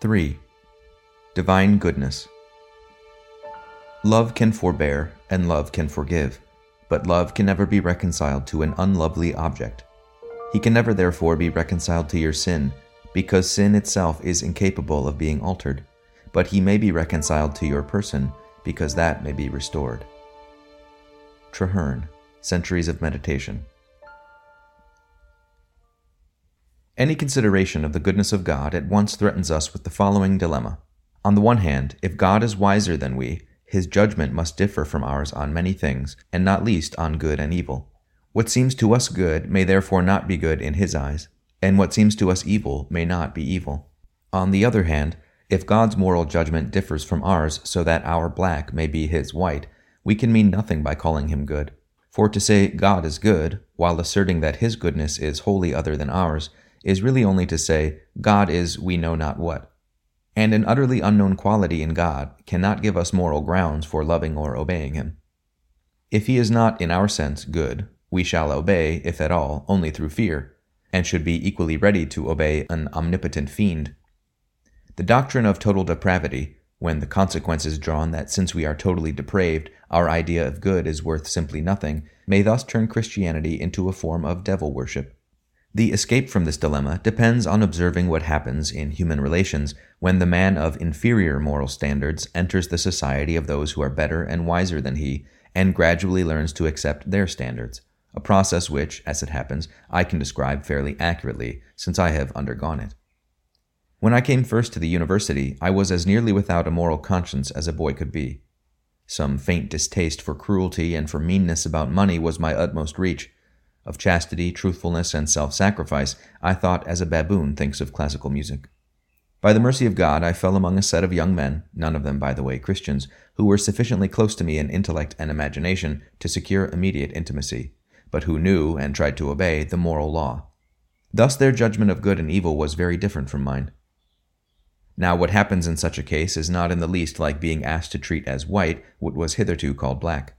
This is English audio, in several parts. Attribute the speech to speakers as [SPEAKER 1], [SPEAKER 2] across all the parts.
[SPEAKER 1] 3. Divine Goodness Love can forbear, and love can forgive, but love can never be reconciled to an unlovely object. He can never therefore be reconciled to your sin, because sin itself is incapable of being altered, but he may be reconciled to your person, because that may be restored. Traherne, Centuries of Meditation. Any consideration of the goodness of God at once threatens us with the following dilemma. On the one hand, if God is wiser than we, his judgment must differ from ours on many things, and not least on good and evil. What seems to us good may therefore not be good in his eyes, and what seems to us evil may not be evil. On the other hand, if God's moral judgment differs from ours so that our black may be his white, we can mean nothing by calling him good. For to say God is good, while asserting that his goodness is wholly other than ours, is really only to say, God is we know not what. And an utterly unknown quality in God cannot give us moral grounds for loving or obeying him. If he is not, in our sense, good, we shall obey, if at all, only through fear, and should be equally ready to obey an omnipotent fiend. The doctrine of total depravity, when the consequence is drawn that since we are totally depraved, our idea of good is worth simply nothing, may thus turn Christianity into a form of devil worship. The escape from this dilemma depends on observing what happens in human relations when the man of inferior moral standards enters the society of those who are better and wiser than he, and gradually learns to accept their standards, a process which, as it happens, I can describe fairly accurately, since I have undergone it. When I came first to the university, I was as nearly without a moral conscience as a boy could be. Some faint distaste for cruelty and for meanness about money was my utmost reach, of chastity, truthfulness, and self sacrifice, I thought as a baboon thinks of classical music. By the mercy of God, I fell among a set of young men, none of them, by the way, Christians, who were sufficiently close to me in intellect and imagination to secure immediate intimacy, but who knew and tried to obey the moral law. Thus, their judgment of good and evil was very different from mine. Now, what happens in such a case is not in the least like being asked to treat as white what was hitherto called black.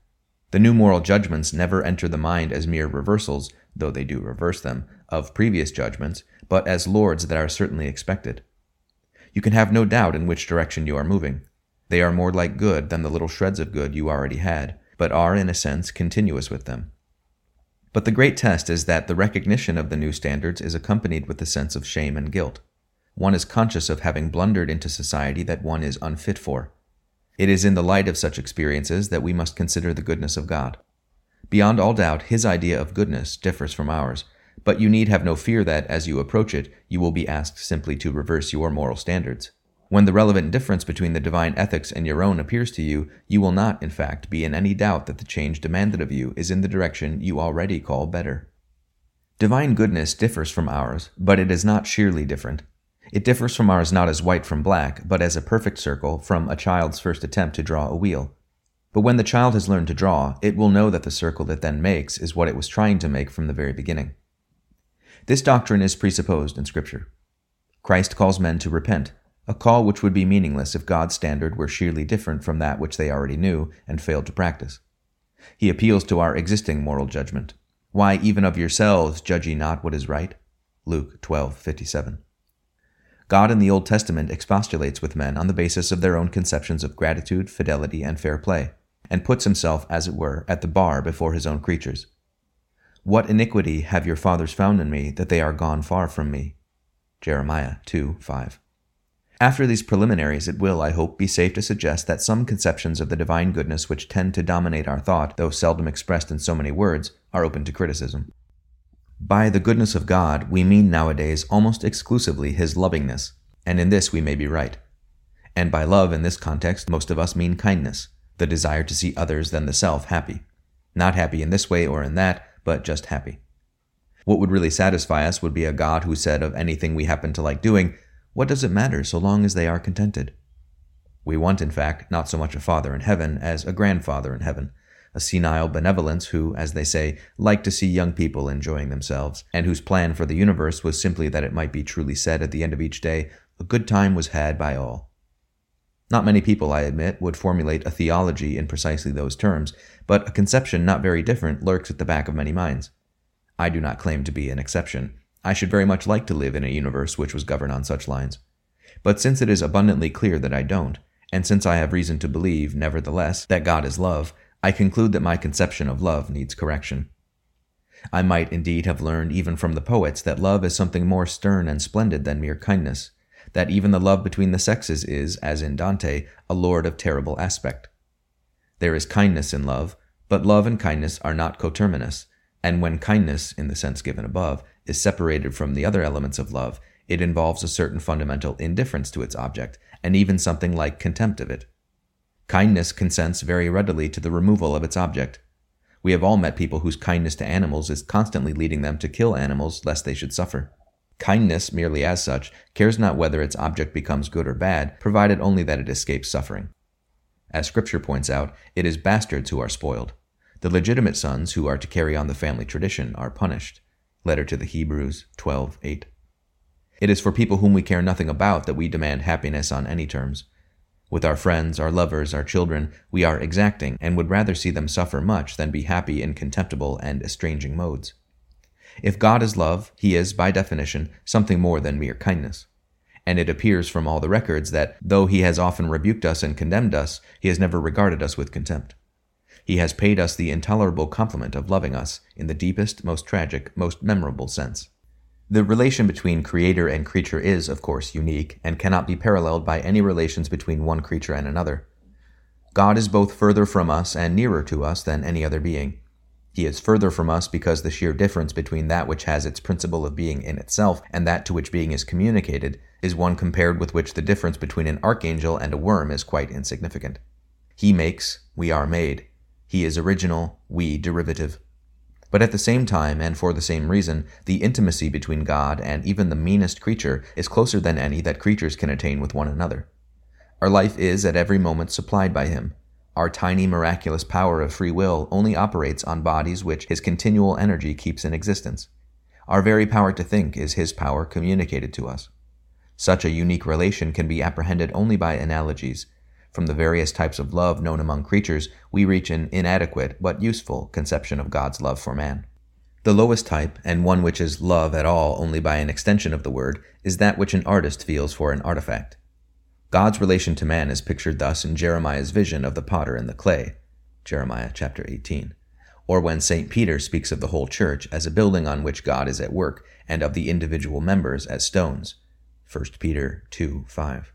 [SPEAKER 1] The new moral judgments never enter the mind as mere reversals, though they do reverse them, of previous judgments, but as lords that are certainly expected. You can have no doubt in which direction you are moving. They are more like good than the little shreds of good you already had, but are, in a sense, continuous with them. But the great test is that the recognition of the new standards is accompanied with the sense of shame and guilt. One is conscious of having blundered into society that one is unfit for. It is in the light of such experiences that we must consider the goodness of God. Beyond all doubt, his idea of goodness differs from ours, but you need have no fear that, as you approach it, you will be asked simply to reverse your moral standards. When the relevant difference between the divine ethics and your own appears to you, you will not, in fact, be in any doubt that the change demanded of you is in the direction you already call better. Divine goodness differs from ours, but it is not sheerly different. It differs from ours not as white from black, but as a perfect circle from a child's first attempt to draw a wheel. But when the child has learned to draw, it will know that the circle it then makes is what it was trying to make from the very beginning. This doctrine is presupposed in Scripture. Christ calls men to repent, a call which would be meaningless if God's standard were sheerly different from that which they already knew and failed to practice. He appeals to our existing moral judgment. Why, even of yourselves, judge ye not what is right? Luke 12:57. God in the Old Testament expostulates with men on the basis of their own conceptions of gratitude, fidelity, and fair play, and puts himself, as it were, at the bar before his own creatures. What iniquity have your fathers found in me, that they are gone far from me? Jeremiah 2 5. After these preliminaries, it will, I hope, be safe to suggest that some conceptions of the divine goodness which tend to dominate our thought, though seldom expressed in so many words, are open to criticism. By the goodness of God, we mean nowadays almost exclusively His lovingness, and in this we may be right. And by love in this context, most of us mean kindness, the desire to see others than the self happy. Not happy in this way or in that, but just happy. What would really satisfy us would be a God who said of anything we happen to like doing, What does it matter so long as they are contented? We want, in fact, not so much a father in heaven as a grandfather in heaven, a senile benevolence who, as they say, liked to see young people enjoying themselves, and whose plan for the universe was simply that it might be truly said at the end of each day, a good time was had by all. Not many people, I admit, would formulate a theology in precisely those terms, but a conception not very different lurks at the back of many minds. I do not claim to be an exception. I should very much like to live in a universe which was governed on such lines. But since it is abundantly clear that I don't, and since I have reason to believe, nevertheless, that God is love, I conclude that my conception of love needs correction. I might indeed have learned even from the poets that love is something more stern and splendid than mere kindness, that even the love between the sexes is, as in Dante, a lord of terrible aspect. There is kindness in love, but love and kindness are not coterminous, and when kindness, in the sense given above, is separated from the other elements of love, it involves a certain fundamental indifference to its object, and even something like contempt of it. Kindness consents very readily to the removal of its object. We have all met people whose kindness to animals is constantly leading them to kill animals lest they should suffer. Kindness, merely as such, cares not whether its object becomes good or bad, provided only that it escapes suffering. As Scripture points out, it is bastards who are spoiled. The legitimate sons who are to carry on the family tradition are punished. Letter to the Hebrews 12:8. It is for people whom we care nothing about that we demand happiness on any terms. With our friends, our lovers, our children, we are exacting and would rather see them suffer much than be happy in contemptible and estranging modes. If God is love, he is, by definition, something more than mere kindness. And it appears from all the records that, though he has often rebuked us and condemned us, he has never regarded us with contempt. He has paid us the intolerable compliment of loving us in the deepest, most tragic, most memorable sense. The relation between creator and creature is, of course, unique and cannot be paralleled by any relations between one creature and another. God is both further from us and nearer to us than any other being. He is further from us because the sheer difference between that which has its principle of being in itself and that to which being is communicated is one compared with which the difference between an archangel and a worm is quite insignificant. He makes, we are made. He is original, we derivative. But at the same time, and for the same reason, the intimacy between God and even the meanest creature is closer than any that creatures can attain with one another. Our life is at every moment supplied by Him. Our tiny miraculous power of free will only operates on bodies which His continual energy keeps in existence. Our very power to think is His power communicated to us. Such a unique relation can be apprehended only by analogies, from the various types of love known among creatures, we reach an inadequate but useful conception of God's love for man. The lowest type, and one which is love at all only by an extension of the word, is that which an artist feels for an artifact. God's relation to man is pictured thus in Jeremiah's vision of the potter and the clay, Jeremiah chapter 18, or when St. Peter speaks of the whole church as a building on which God is at work and of the individual members as stones, 1 Peter 2 5.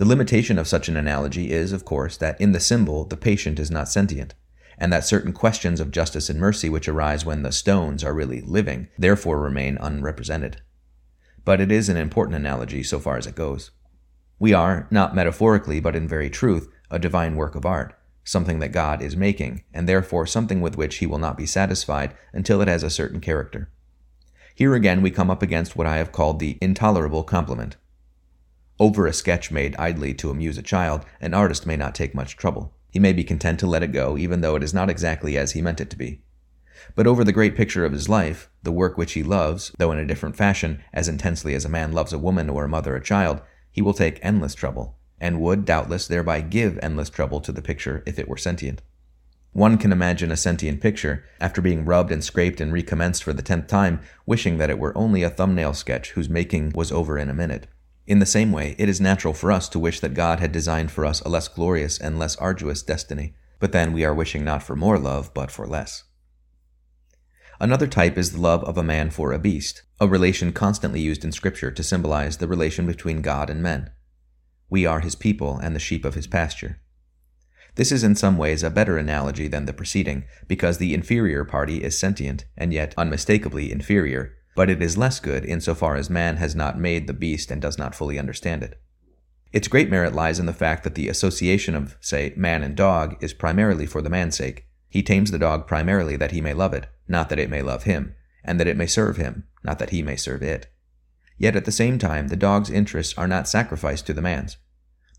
[SPEAKER 1] The limitation of such an analogy is, of course, that in the symbol the patient is not sentient, and that certain questions of justice and mercy which arise when the stones are really living therefore remain unrepresented. But it is an important analogy so far as it goes. We are, not metaphorically but in very truth, a divine work of art, something that God is making, and therefore something with which he will not be satisfied until it has a certain character. Here again we come up against what I have called the intolerable compliment. Over a sketch made idly to amuse a child, an artist may not take much trouble. He may be content to let it go, even though it is not exactly as he meant it to be. But over the great picture of his life, the work which he loves, though in a different fashion, as intensely as a man loves a woman or a mother a child, he will take endless trouble, and would, doubtless, thereby give endless trouble to the picture if it were sentient. One can imagine a sentient picture, after being rubbed and scraped and recommenced for the tenth time, wishing that it were only a thumbnail sketch whose making was over in a minute. In the same way, it is natural for us to wish that God had designed for us a less glorious and less arduous destiny, but then we are wishing not for more love, but for less. Another type is the love of a man for a beast, a relation constantly used in Scripture to symbolize the relation between God and men. We are his people and the sheep of his pasture. This is in some ways a better analogy than the preceding, because the inferior party is sentient and yet unmistakably inferior, but it is less good insofar as man has not made the beast and does not fully understand it. Its great merit lies in the fact that the association of, say, man and dog is primarily for the man's sake. He tames the dog primarily that he may love it, not that it may love him, and that it may serve him, not that he may serve it. Yet at the same time, the dog's interests are not sacrificed to the man's.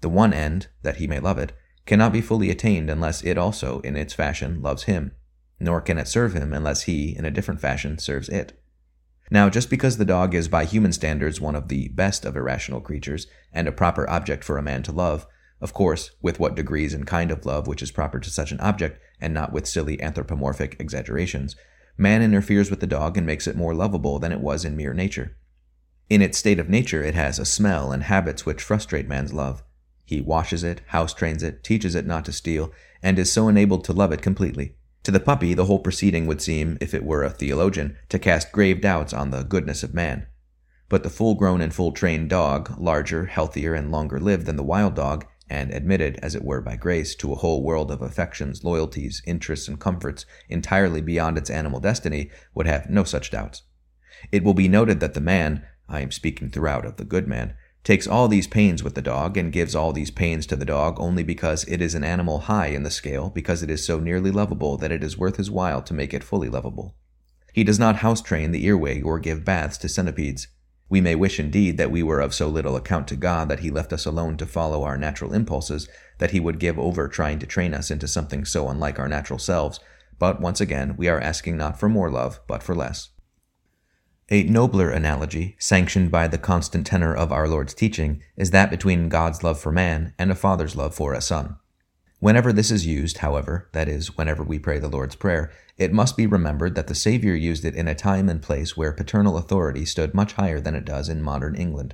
[SPEAKER 1] The one end, that he may love it, cannot be fully attained unless it also, in its fashion, loves him, nor can it serve him unless he, in a different fashion, serves it. Now, just because the dog is by human standards one of the best of irrational creatures, and a proper object for a man to love, of course, with what degrees and kind of love which is proper to such an object, and not with silly anthropomorphic exaggerations, man interferes with the dog and makes it more lovable than it was in mere nature. In its state of nature, it has a smell and habits which frustrate man's love. He washes it, house trains it, teaches it not to steal, and is so enabled to love it completely. To the puppy, the whole proceeding would seem, if it were a theologian, to cast grave doubts on the goodness of man. But the full grown and full trained dog, larger, healthier, and longer lived than the wild dog, and admitted, as it were by grace, to a whole world of affections, loyalties, interests, and comforts entirely beyond its animal destiny, would have no such doubts. It will be noted that the man, I am speaking throughout of the good man, takes all these pains with the dog and gives all these pains to the dog only because it is an animal high in the scale, because it is so nearly lovable that it is worth his while to make it fully lovable. He does not house train the earwig or give baths to centipedes. We may wish indeed that we were of so little account to God that He left us alone to follow our natural impulses, that He would give over trying to train us into something so unlike our natural selves, but once again, we are asking not for more love, but for less. A nobler analogy, sanctioned by the constant tenor of our Lord's teaching, is that between God's love for man and a father's love for a son. Whenever this is used, however, that is, whenever we pray the Lord's Prayer, it must be remembered that the Savior used it in a time and place where paternal authority stood much higher than it does in modern England.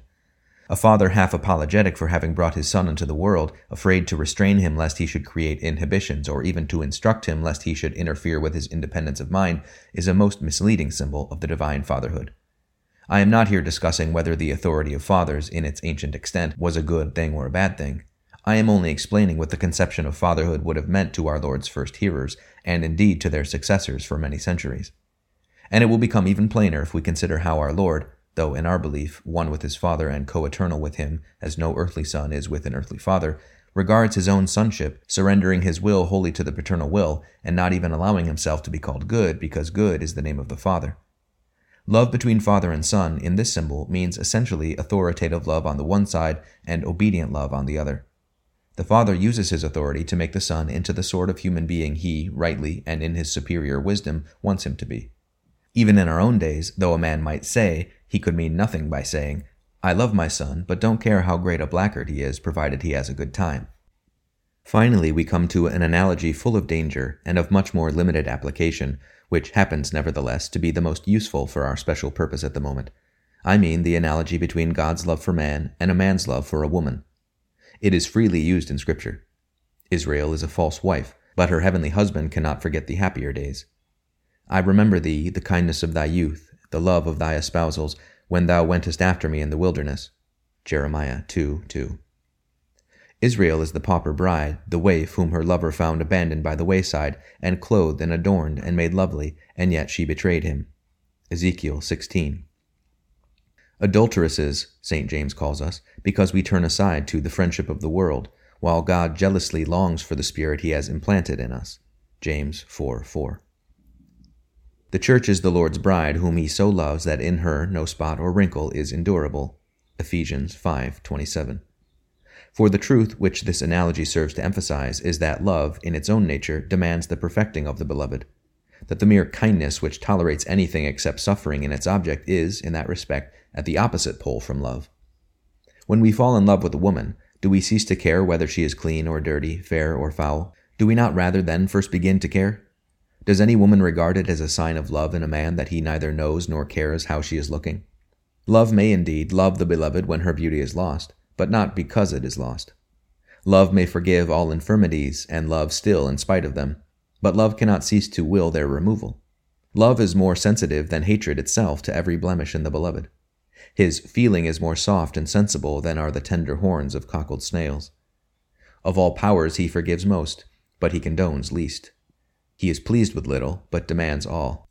[SPEAKER 1] A father half apologetic for having brought his son into the world, afraid to restrain him lest he should create inhibitions, or even to instruct him lest he should interfere with his independence of mind, is a most misleading symbol of the divine fatherhood. I am not here discussing whether the authority of fathers, in its ancient extent, was a good thing or a bad thing. I am only explaining what the conception of fatherhood would have meant to our Lord's first hearers, and indeed to their successors for many centuries. And it will become even plainer if we consider how our Lord, though in our belief one with his Father and co eternal with him, as no earthly son is with an earthly father, regards his own sonship, surrendering his will wholly to the paternal will, and not even allowing himself to be called good, because good is the name of the Father. Love between father and son in this symbol means essentially authoritative love on the one side and obedient love on the other. The father uses his authority to make the son into the sort of human being he, rightly and in his superior wisdom, wants him to be. Even in our own days, though a man might say, he could mean nothing by saying, I love my son, but don't care how great a blackguard he is, provided he has a good time. Finally, we come to an analogy full of danger and of much more limited application, which happens nevertheless to be the most useful for our special purpose at the moment. I mean the analogy between God's love for man and a man's love for a woman. It is freely used in Scripture. Israel is a false wife, but her heavenly husband cannot forget the happier days. I remember thee, the kindness of thy youth, the love of thy espousals, when thou wentest after me in the wilderness. Jeremiah 2 2. Israel is the pauper bride, the waif whom her lover found abandoned by the wayside, and clothed and adorned and made lovely, and yet she betrayed him. Ezekiel 16. Adulteresses, St. James calls us, because we turn aside to the friendship of the world, while God jealously longs for the spirit he has implanted in us. James 4 4. The church is the Lord's bride, whom he so loves that in her no spot or wrinkle is endurable. Ephesians 5 27. For the truth which this analogy serves to emphasize is that love, in its own nature, demands the perfecting of the beloved. That the mere kindness which tolerates anything except suffering in its object is, in that respect, at the opposite pole from love. When we fall in love with a woman, do we cease to care whether she is clean or dirty, fair or foul? Do we not rather then first begin to care? Does any woman regard it as a sign of love in a man that he neither knows nor cares how she is looking? Love may indeed love the beloved when her beauty is lost, but not because it is lost. Love may forgive all infirmities, and love still in spite of them, but love cannot cease to will their removal. Love is more sensitive than hatred itself to every blemish in the beloved. His feeling is more soft and sensible than are the tender horns of cockled snails. Of all powers he forgives most, but he condones least. He is pleased with little, but demands all.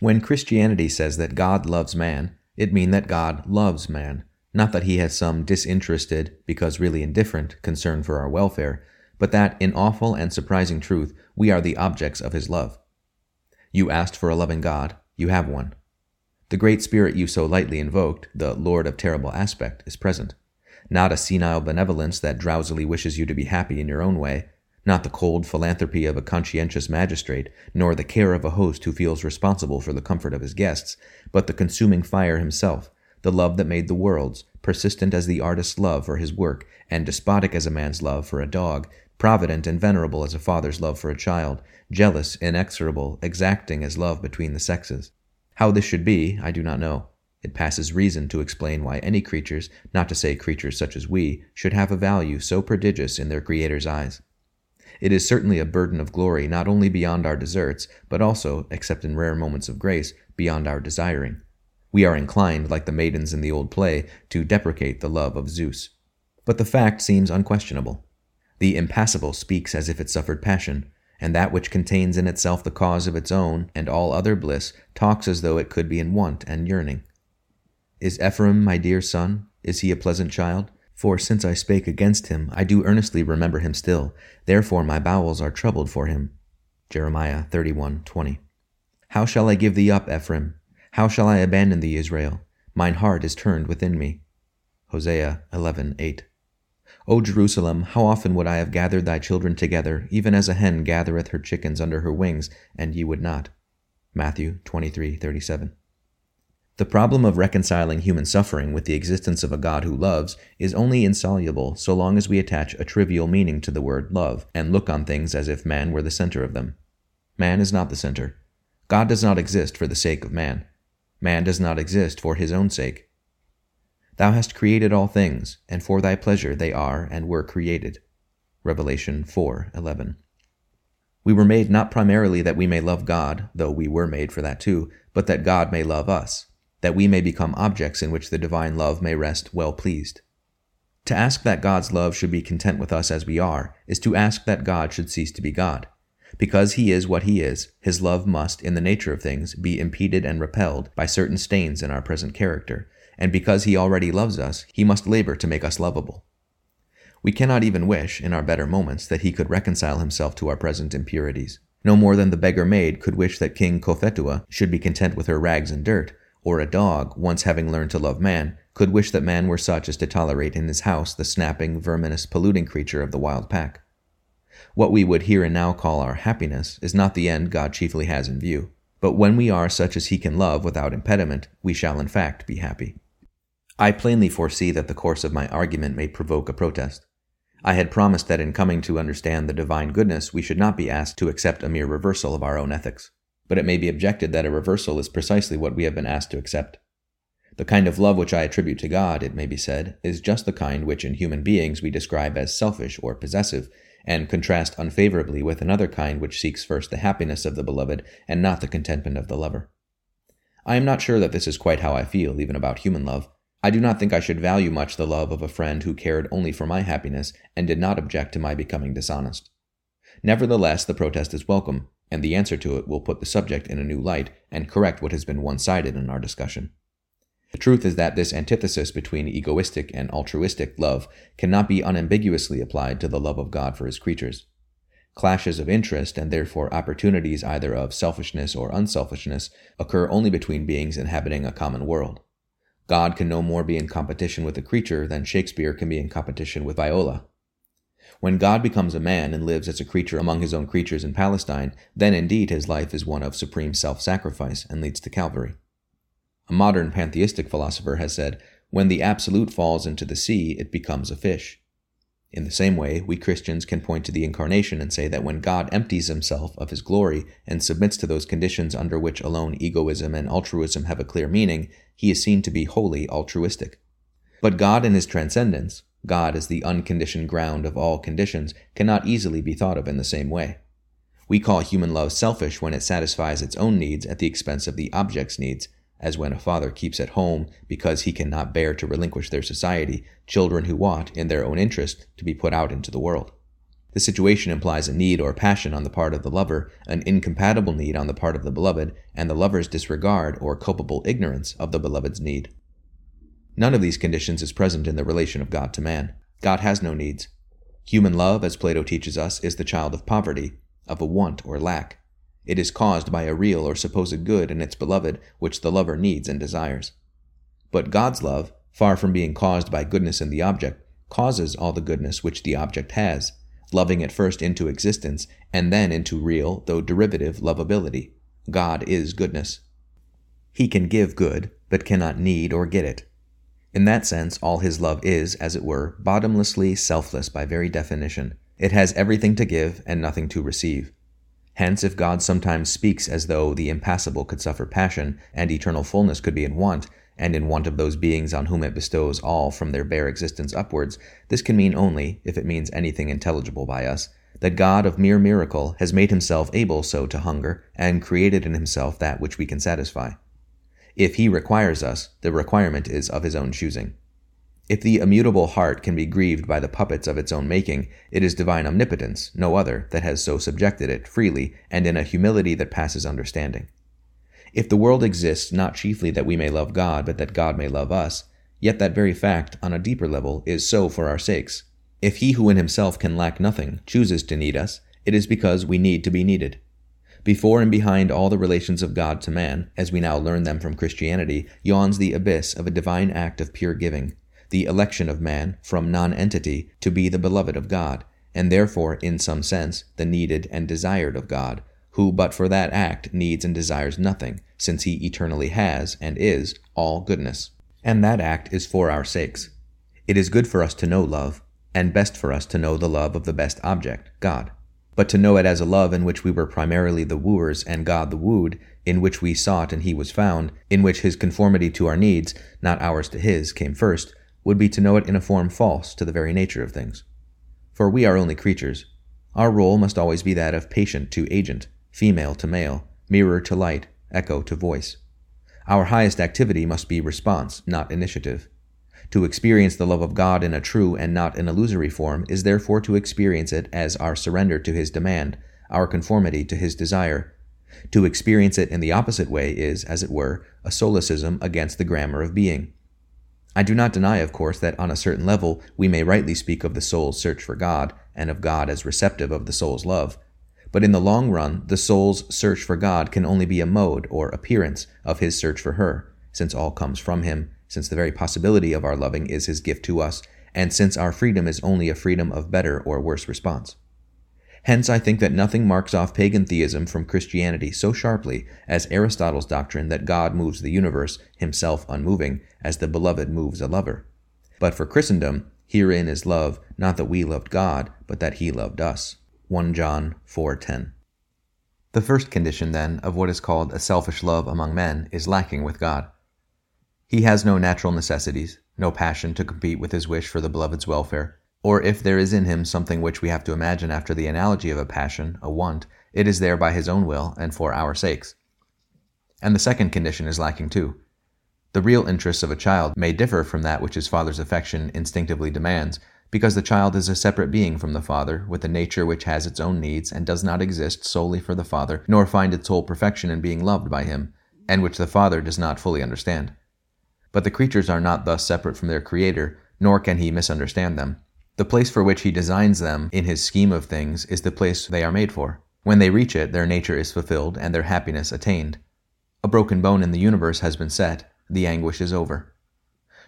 [SPEAKER 1] When Christianity says that God loves man, it means that God loves man, not that he has some disinterested, because really indifferent, concern for our welfare, but that, in awful and surprising truth, we are the objects of his love. You asked for a loving God, you have one. The great spirit you so lightly invoked, the Lord of terrible aspect, is present. Not a senile benevolence that drowsily wishes you to be happy in your own way, not the cold philanthropy of a conscientious magistrate, nor the care of a host who feels responsible for the comfort of his guests, but the consuming fire himself, the love that made the worlds, persistent as the artist's love for his work, and despotic as a man's love for a dog, provident and venerable as a father's love for a child, jealous, inexorable, exacting as love between the sexes. How this should be, I do not know. It passes reason to explain why any creatures, not to say creatures such as we, should have a value so prodigious in their Creator's eyes. It is certainly a burden of glory not only beyond our deserts, but also, except in rare moments of grace, beyond our desiring. We are inclined, like the maidens in the old play, to deprecate the love of Zeus. But the fact seems unquestionable. The impassible speaks as if it suffered passion, and that which contains in itself the cause of its own and all other bliss talks as though it could be in want and yearning. Is Ephraim my dear son? Is he a pleasant child? For since I spake against him, I do earnestly remember him still. Therefore my bowels are troubled for him. Jeremiah 31:20. How shall I give thee up, Ephraim? How shall I abandon thee, Israel? Mine heart is turned within me. Hosea 11:8. O Jerusalem, how often would I have gathered thy children together, even as a hen gathereth her chickens under her wings, and ye would not. Matthew 23:37. The problem of reconciling human suffering with the existence of a God who loves is only insoluble so long as we attach a trivial meaning to the word love and look on things as if man were the center of them. Man is not the center. God does not exist for the sake of man. Man does not exist for his own sake. Thou hast created all things, and for thy pleasure they are and were created. Revelation 4:11. We were made not primarily that we may love God, though we were made for that too, but that God may love us that we may become objects in which the divine love may rest well pleased. To ask that God's love should be content with us as we are is to ask that God should cease to be God. Because he is what he is, his love must, in the nature of things, be impeded and repelled by certain stains in our present character, and because he already loves us, he must labor to make us lovable. We cannot even wish, in our better moments, that he could reconcile himself to our present impurities. No more than the beggar maid could wish that King Cophetua should be content with her rags and dirt, or a dog, once having learned to love man, could wish that man were such as to tolerate in his house the snapping, verminous, polluting creature of the wild pack. What we would here and now call our happiness is not the end God chiefly has in view, but when we are such as he can love without impediment, we shall in fact be happy. I plainly foresee that the course of my argument may provoke a protest. I had promised that in coming to understand the divine goodness, we should not be asked to accept a mere reversal of our own ethics but it may be objected that a reversal is precisely what we have been asked to accept. The kind of love which I attribute to God, it may be said, is just the kind which in human beings we describe as selfish or possessive, and contrast unfavorably with another kind which seeks first the happiness of the beloved and not the contentment of the lover. I am not sure that this is quite how I feel, even about human love. I do not think I should value much the love of a friend who cared only for my happiness and did not object to my becoming dishonest. Nevertheless, the protest is welcome, and the answer to it will put the subject in a new light and correct what has been one sided in our discussion. The truth is that this antithesis between egoistic and altruistic love cannot be unambiguously applied to the love of God for his creatures. Clashes of interest, and therefore opportunities either of selfishness or unselfishness, occur only between beings inhabiting a common world. God can no more be in competition with a creature than Shakespeare can be in competition with Viola. When God becomes a man and lives as a creature among his own creatures in Palestine, then indeed his life is one of supreme self sacrifice and leads to Calvary. A modern pantheistic philosopher has said, When the absolute falls into the sea, it becomes a fish. In the same way, we Christians can point to the Incarnation and say that when God empties himself of his glory and submits to those conditions under which alone egoism and altruism have a clear meaning, he is seen to be wholly altruistic. But God in his transcendence, God as the unconditioned ground of all conditions cannot easily be thought of in the same way. We call human love selfish when it satisfies its own needs at the expense of the object's needs, as when a father keeps at home because he cannot bear to relinquish their society children who ought, in their own interest, to be put out into the world. The situation implies a need or passion on the part of the lover, an incompatible need on the part of the beloved, and the lover's disregard or culpable ignorance of the beloved's need. None of these conditions is present in the relation of God to man. God has no needs. Human love, as Plato teaches us, is the child of poverty, of a want or lack. It is caused by a real or supposed good in its beloved, which the lover needs and desires. But God's love, far from being caused by goodness in the object, causes all the goodness which the object has, loving it first into existence and then into real, though derivative, lovability. God is goodness. He can give good, but cannot need or get it. In that sense, all his love is, as it were, bottomlessly selfless by very definition. It has everything to give and nothing to receive. Hence, if God sometimes speaks as though the impassible could suffer passion and eternal fullness could be in want, and in want of those beings on whom it bestows all from their bare existence upwards, this can mean only, if it means anything intelligible by us, that God of mere miracle has made himself able so to hunger, and created in himself that which we can satisfy. If he requires us, the requirement is of his own choosing. If the immutable heart can be grieved by the puppets of its own making, it is divine omnipotence, no other, that has so subjected it freely and in a humility that passes understanding. If the world exists not chiefly that we may love God, but that God may love us, yet that very fact, on a deeper level, is so for our sakes. If he who in himself can lack nothing chooses to need us, it is because we need to be needed. Before and behind all the relations of God to man, as we now learn them from Christianity, yawns the abyss of a divine act of pure giving, the election of man from nonentity to be the beloved of God, and therefore, in some sense, the needed and desired of God, who but for that act needs and desires nothing, since he eternally has and is all goodness. And that act is for our sakes. It is good for us to know love, and best for us to know the love of the best object, God. But to know it as a love in which we were primarily the wooers and God the wooed, in which we sought and he was found, in which his conformity to our needs, not ours to his, came first, would be to know it in a form false to the very nature of things. For we are only creatures. Our role must always be that of patient to agent, female to male, mirror to light, echo to voice. Our highest activity must be response, not initiative. To experience the love of God in a true and not an illusory form is therefore to experience it as our surrender to His demand, our conformity to His desire. To experience it in the opposite way is, as it were, a solecism against the grammar of being. I do not deny, of course, that on a certain level we may rightly speak of the soul's search for God, and of God as receptive of the soul's love. But in the long run, the soul's search for God can only be a mode or appearance of his search for her, since all comes from him, since the very possibility of our loving is his gift to us, and since our freedom is only a freedom of better or worse response. Hence, I think that nothing marks off pagan theism from Christianity so sharply as Aristotle's doctrine that God moves the universe, himself unmoving, as the beloved moves a lover. But for Christendom, herein is love, not that we loved God, but that he loved us. 1 John 4:10. The first condition, then, of what is called a selfish love among men is lacking with God. He has no natural necessities, no passion to compete with his wish for the beloved's welfare, or if there is in him something which we have to imagine after the analogy of a passion, a want, it is there by his own will and for our sakes. And the second condition is lacking too. The real interests of a child may differ from that which his father's affection instinctively demands, because the child is a separate being from the father, with a nature which has its own needs and does not exist solely for the father, nor find its whole perfection in being loved by him, and which the father does not fully understand. But the creatures are not thus separate from their Creator, nor can he misunderstand them. The place for which he designs them in his scheme of things is the place they are made for. When they reach it, their nature is fulfilled and their happiness attained. A broken bone in the universe has been set, the anguish is over.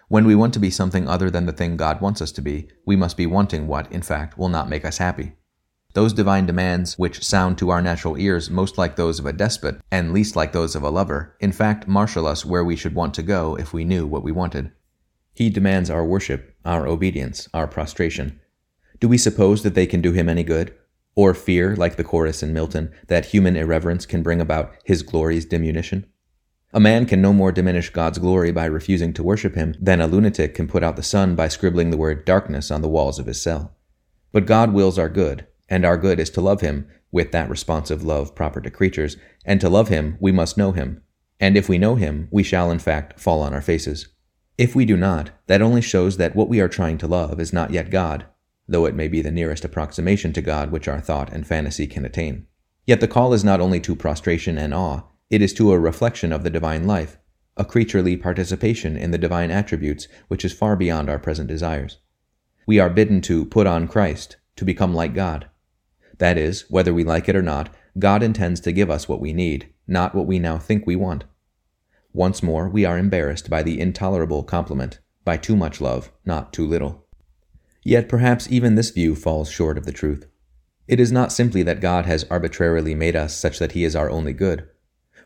[SPEAKER 1] When we want to be something other than the thing God wants us to be, we must be wanting what, in fact, will not make us happy. Those divine demands, which sound to our natural ears most like those of a despot and least like those of a lover, in fact marshal us where we should want to go if we knew what we wanted. He demands our worship, our obedience, our prostration. Do we suppose that they can do him any good? Or fear, like the chorus in Milton, that human irreverence can bring about his glory's diminution? A man can no more diminish God's glory by refusing to worship him than a lunatic can put out the sun by scribbling the word darkness on the walls of his cell. But God wills our good, and our good is to love him, with that responsive love proper to creatures, and to love him we must know him. And if we know him, we shall in fact fall on our faces. If we do not, that only shows that what we are trying to love is not yet God, though it may be the nearest approximation to God which our thought and fantasy can attain. Yet the call is not only to prostration and awe, it is to a reflection of the divine life, a creaturely participation in the divine attributes which is far beyond our present desires. We are bidden to put on Christ, to become like God. That is, whether we like it or not, God intends to give us what we need, not what we now think we want. Once more, we are embarrassed by the intolerable compliment, by too much love, not too little. Yet perhaps even this view falls short of the truth. It is not simply that God has arbitrarily made us such that He is our only good.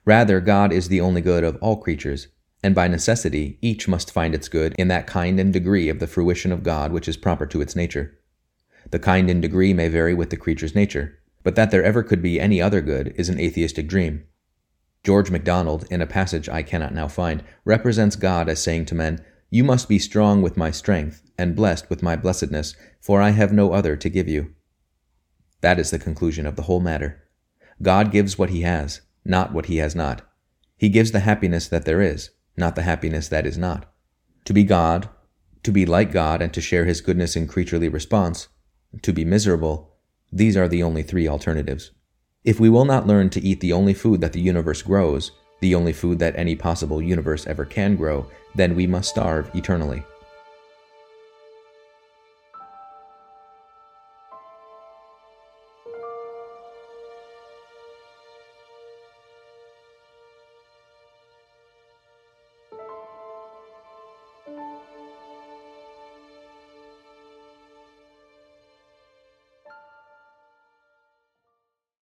[SPEAKER 1] Rather, God is the only good of all creatures, and by necessity, each must find its good in that kind and degree of the fruition of God which is proper to its nature. The kind and degree may vary with the creature's nature, but that there ever could be any other good is an atheistic dream. George MacDonald, in a passage I cannot now find, represents God as saying to men, You must be strong with my strength, and blessed with my blessedness, for I have no other to give you. That is the conclusion of the whole matter. God gives what he has, not what he has not. He gives the happiness that there is, not the happiness that is not. To be God, to be like God and to share his goodness in creaturely response, to be miserable, these are the only three alternatives. If we will not learn to eat the only food that the universe grows, the only food that any possible universe ever can grow, then we must starve eternally.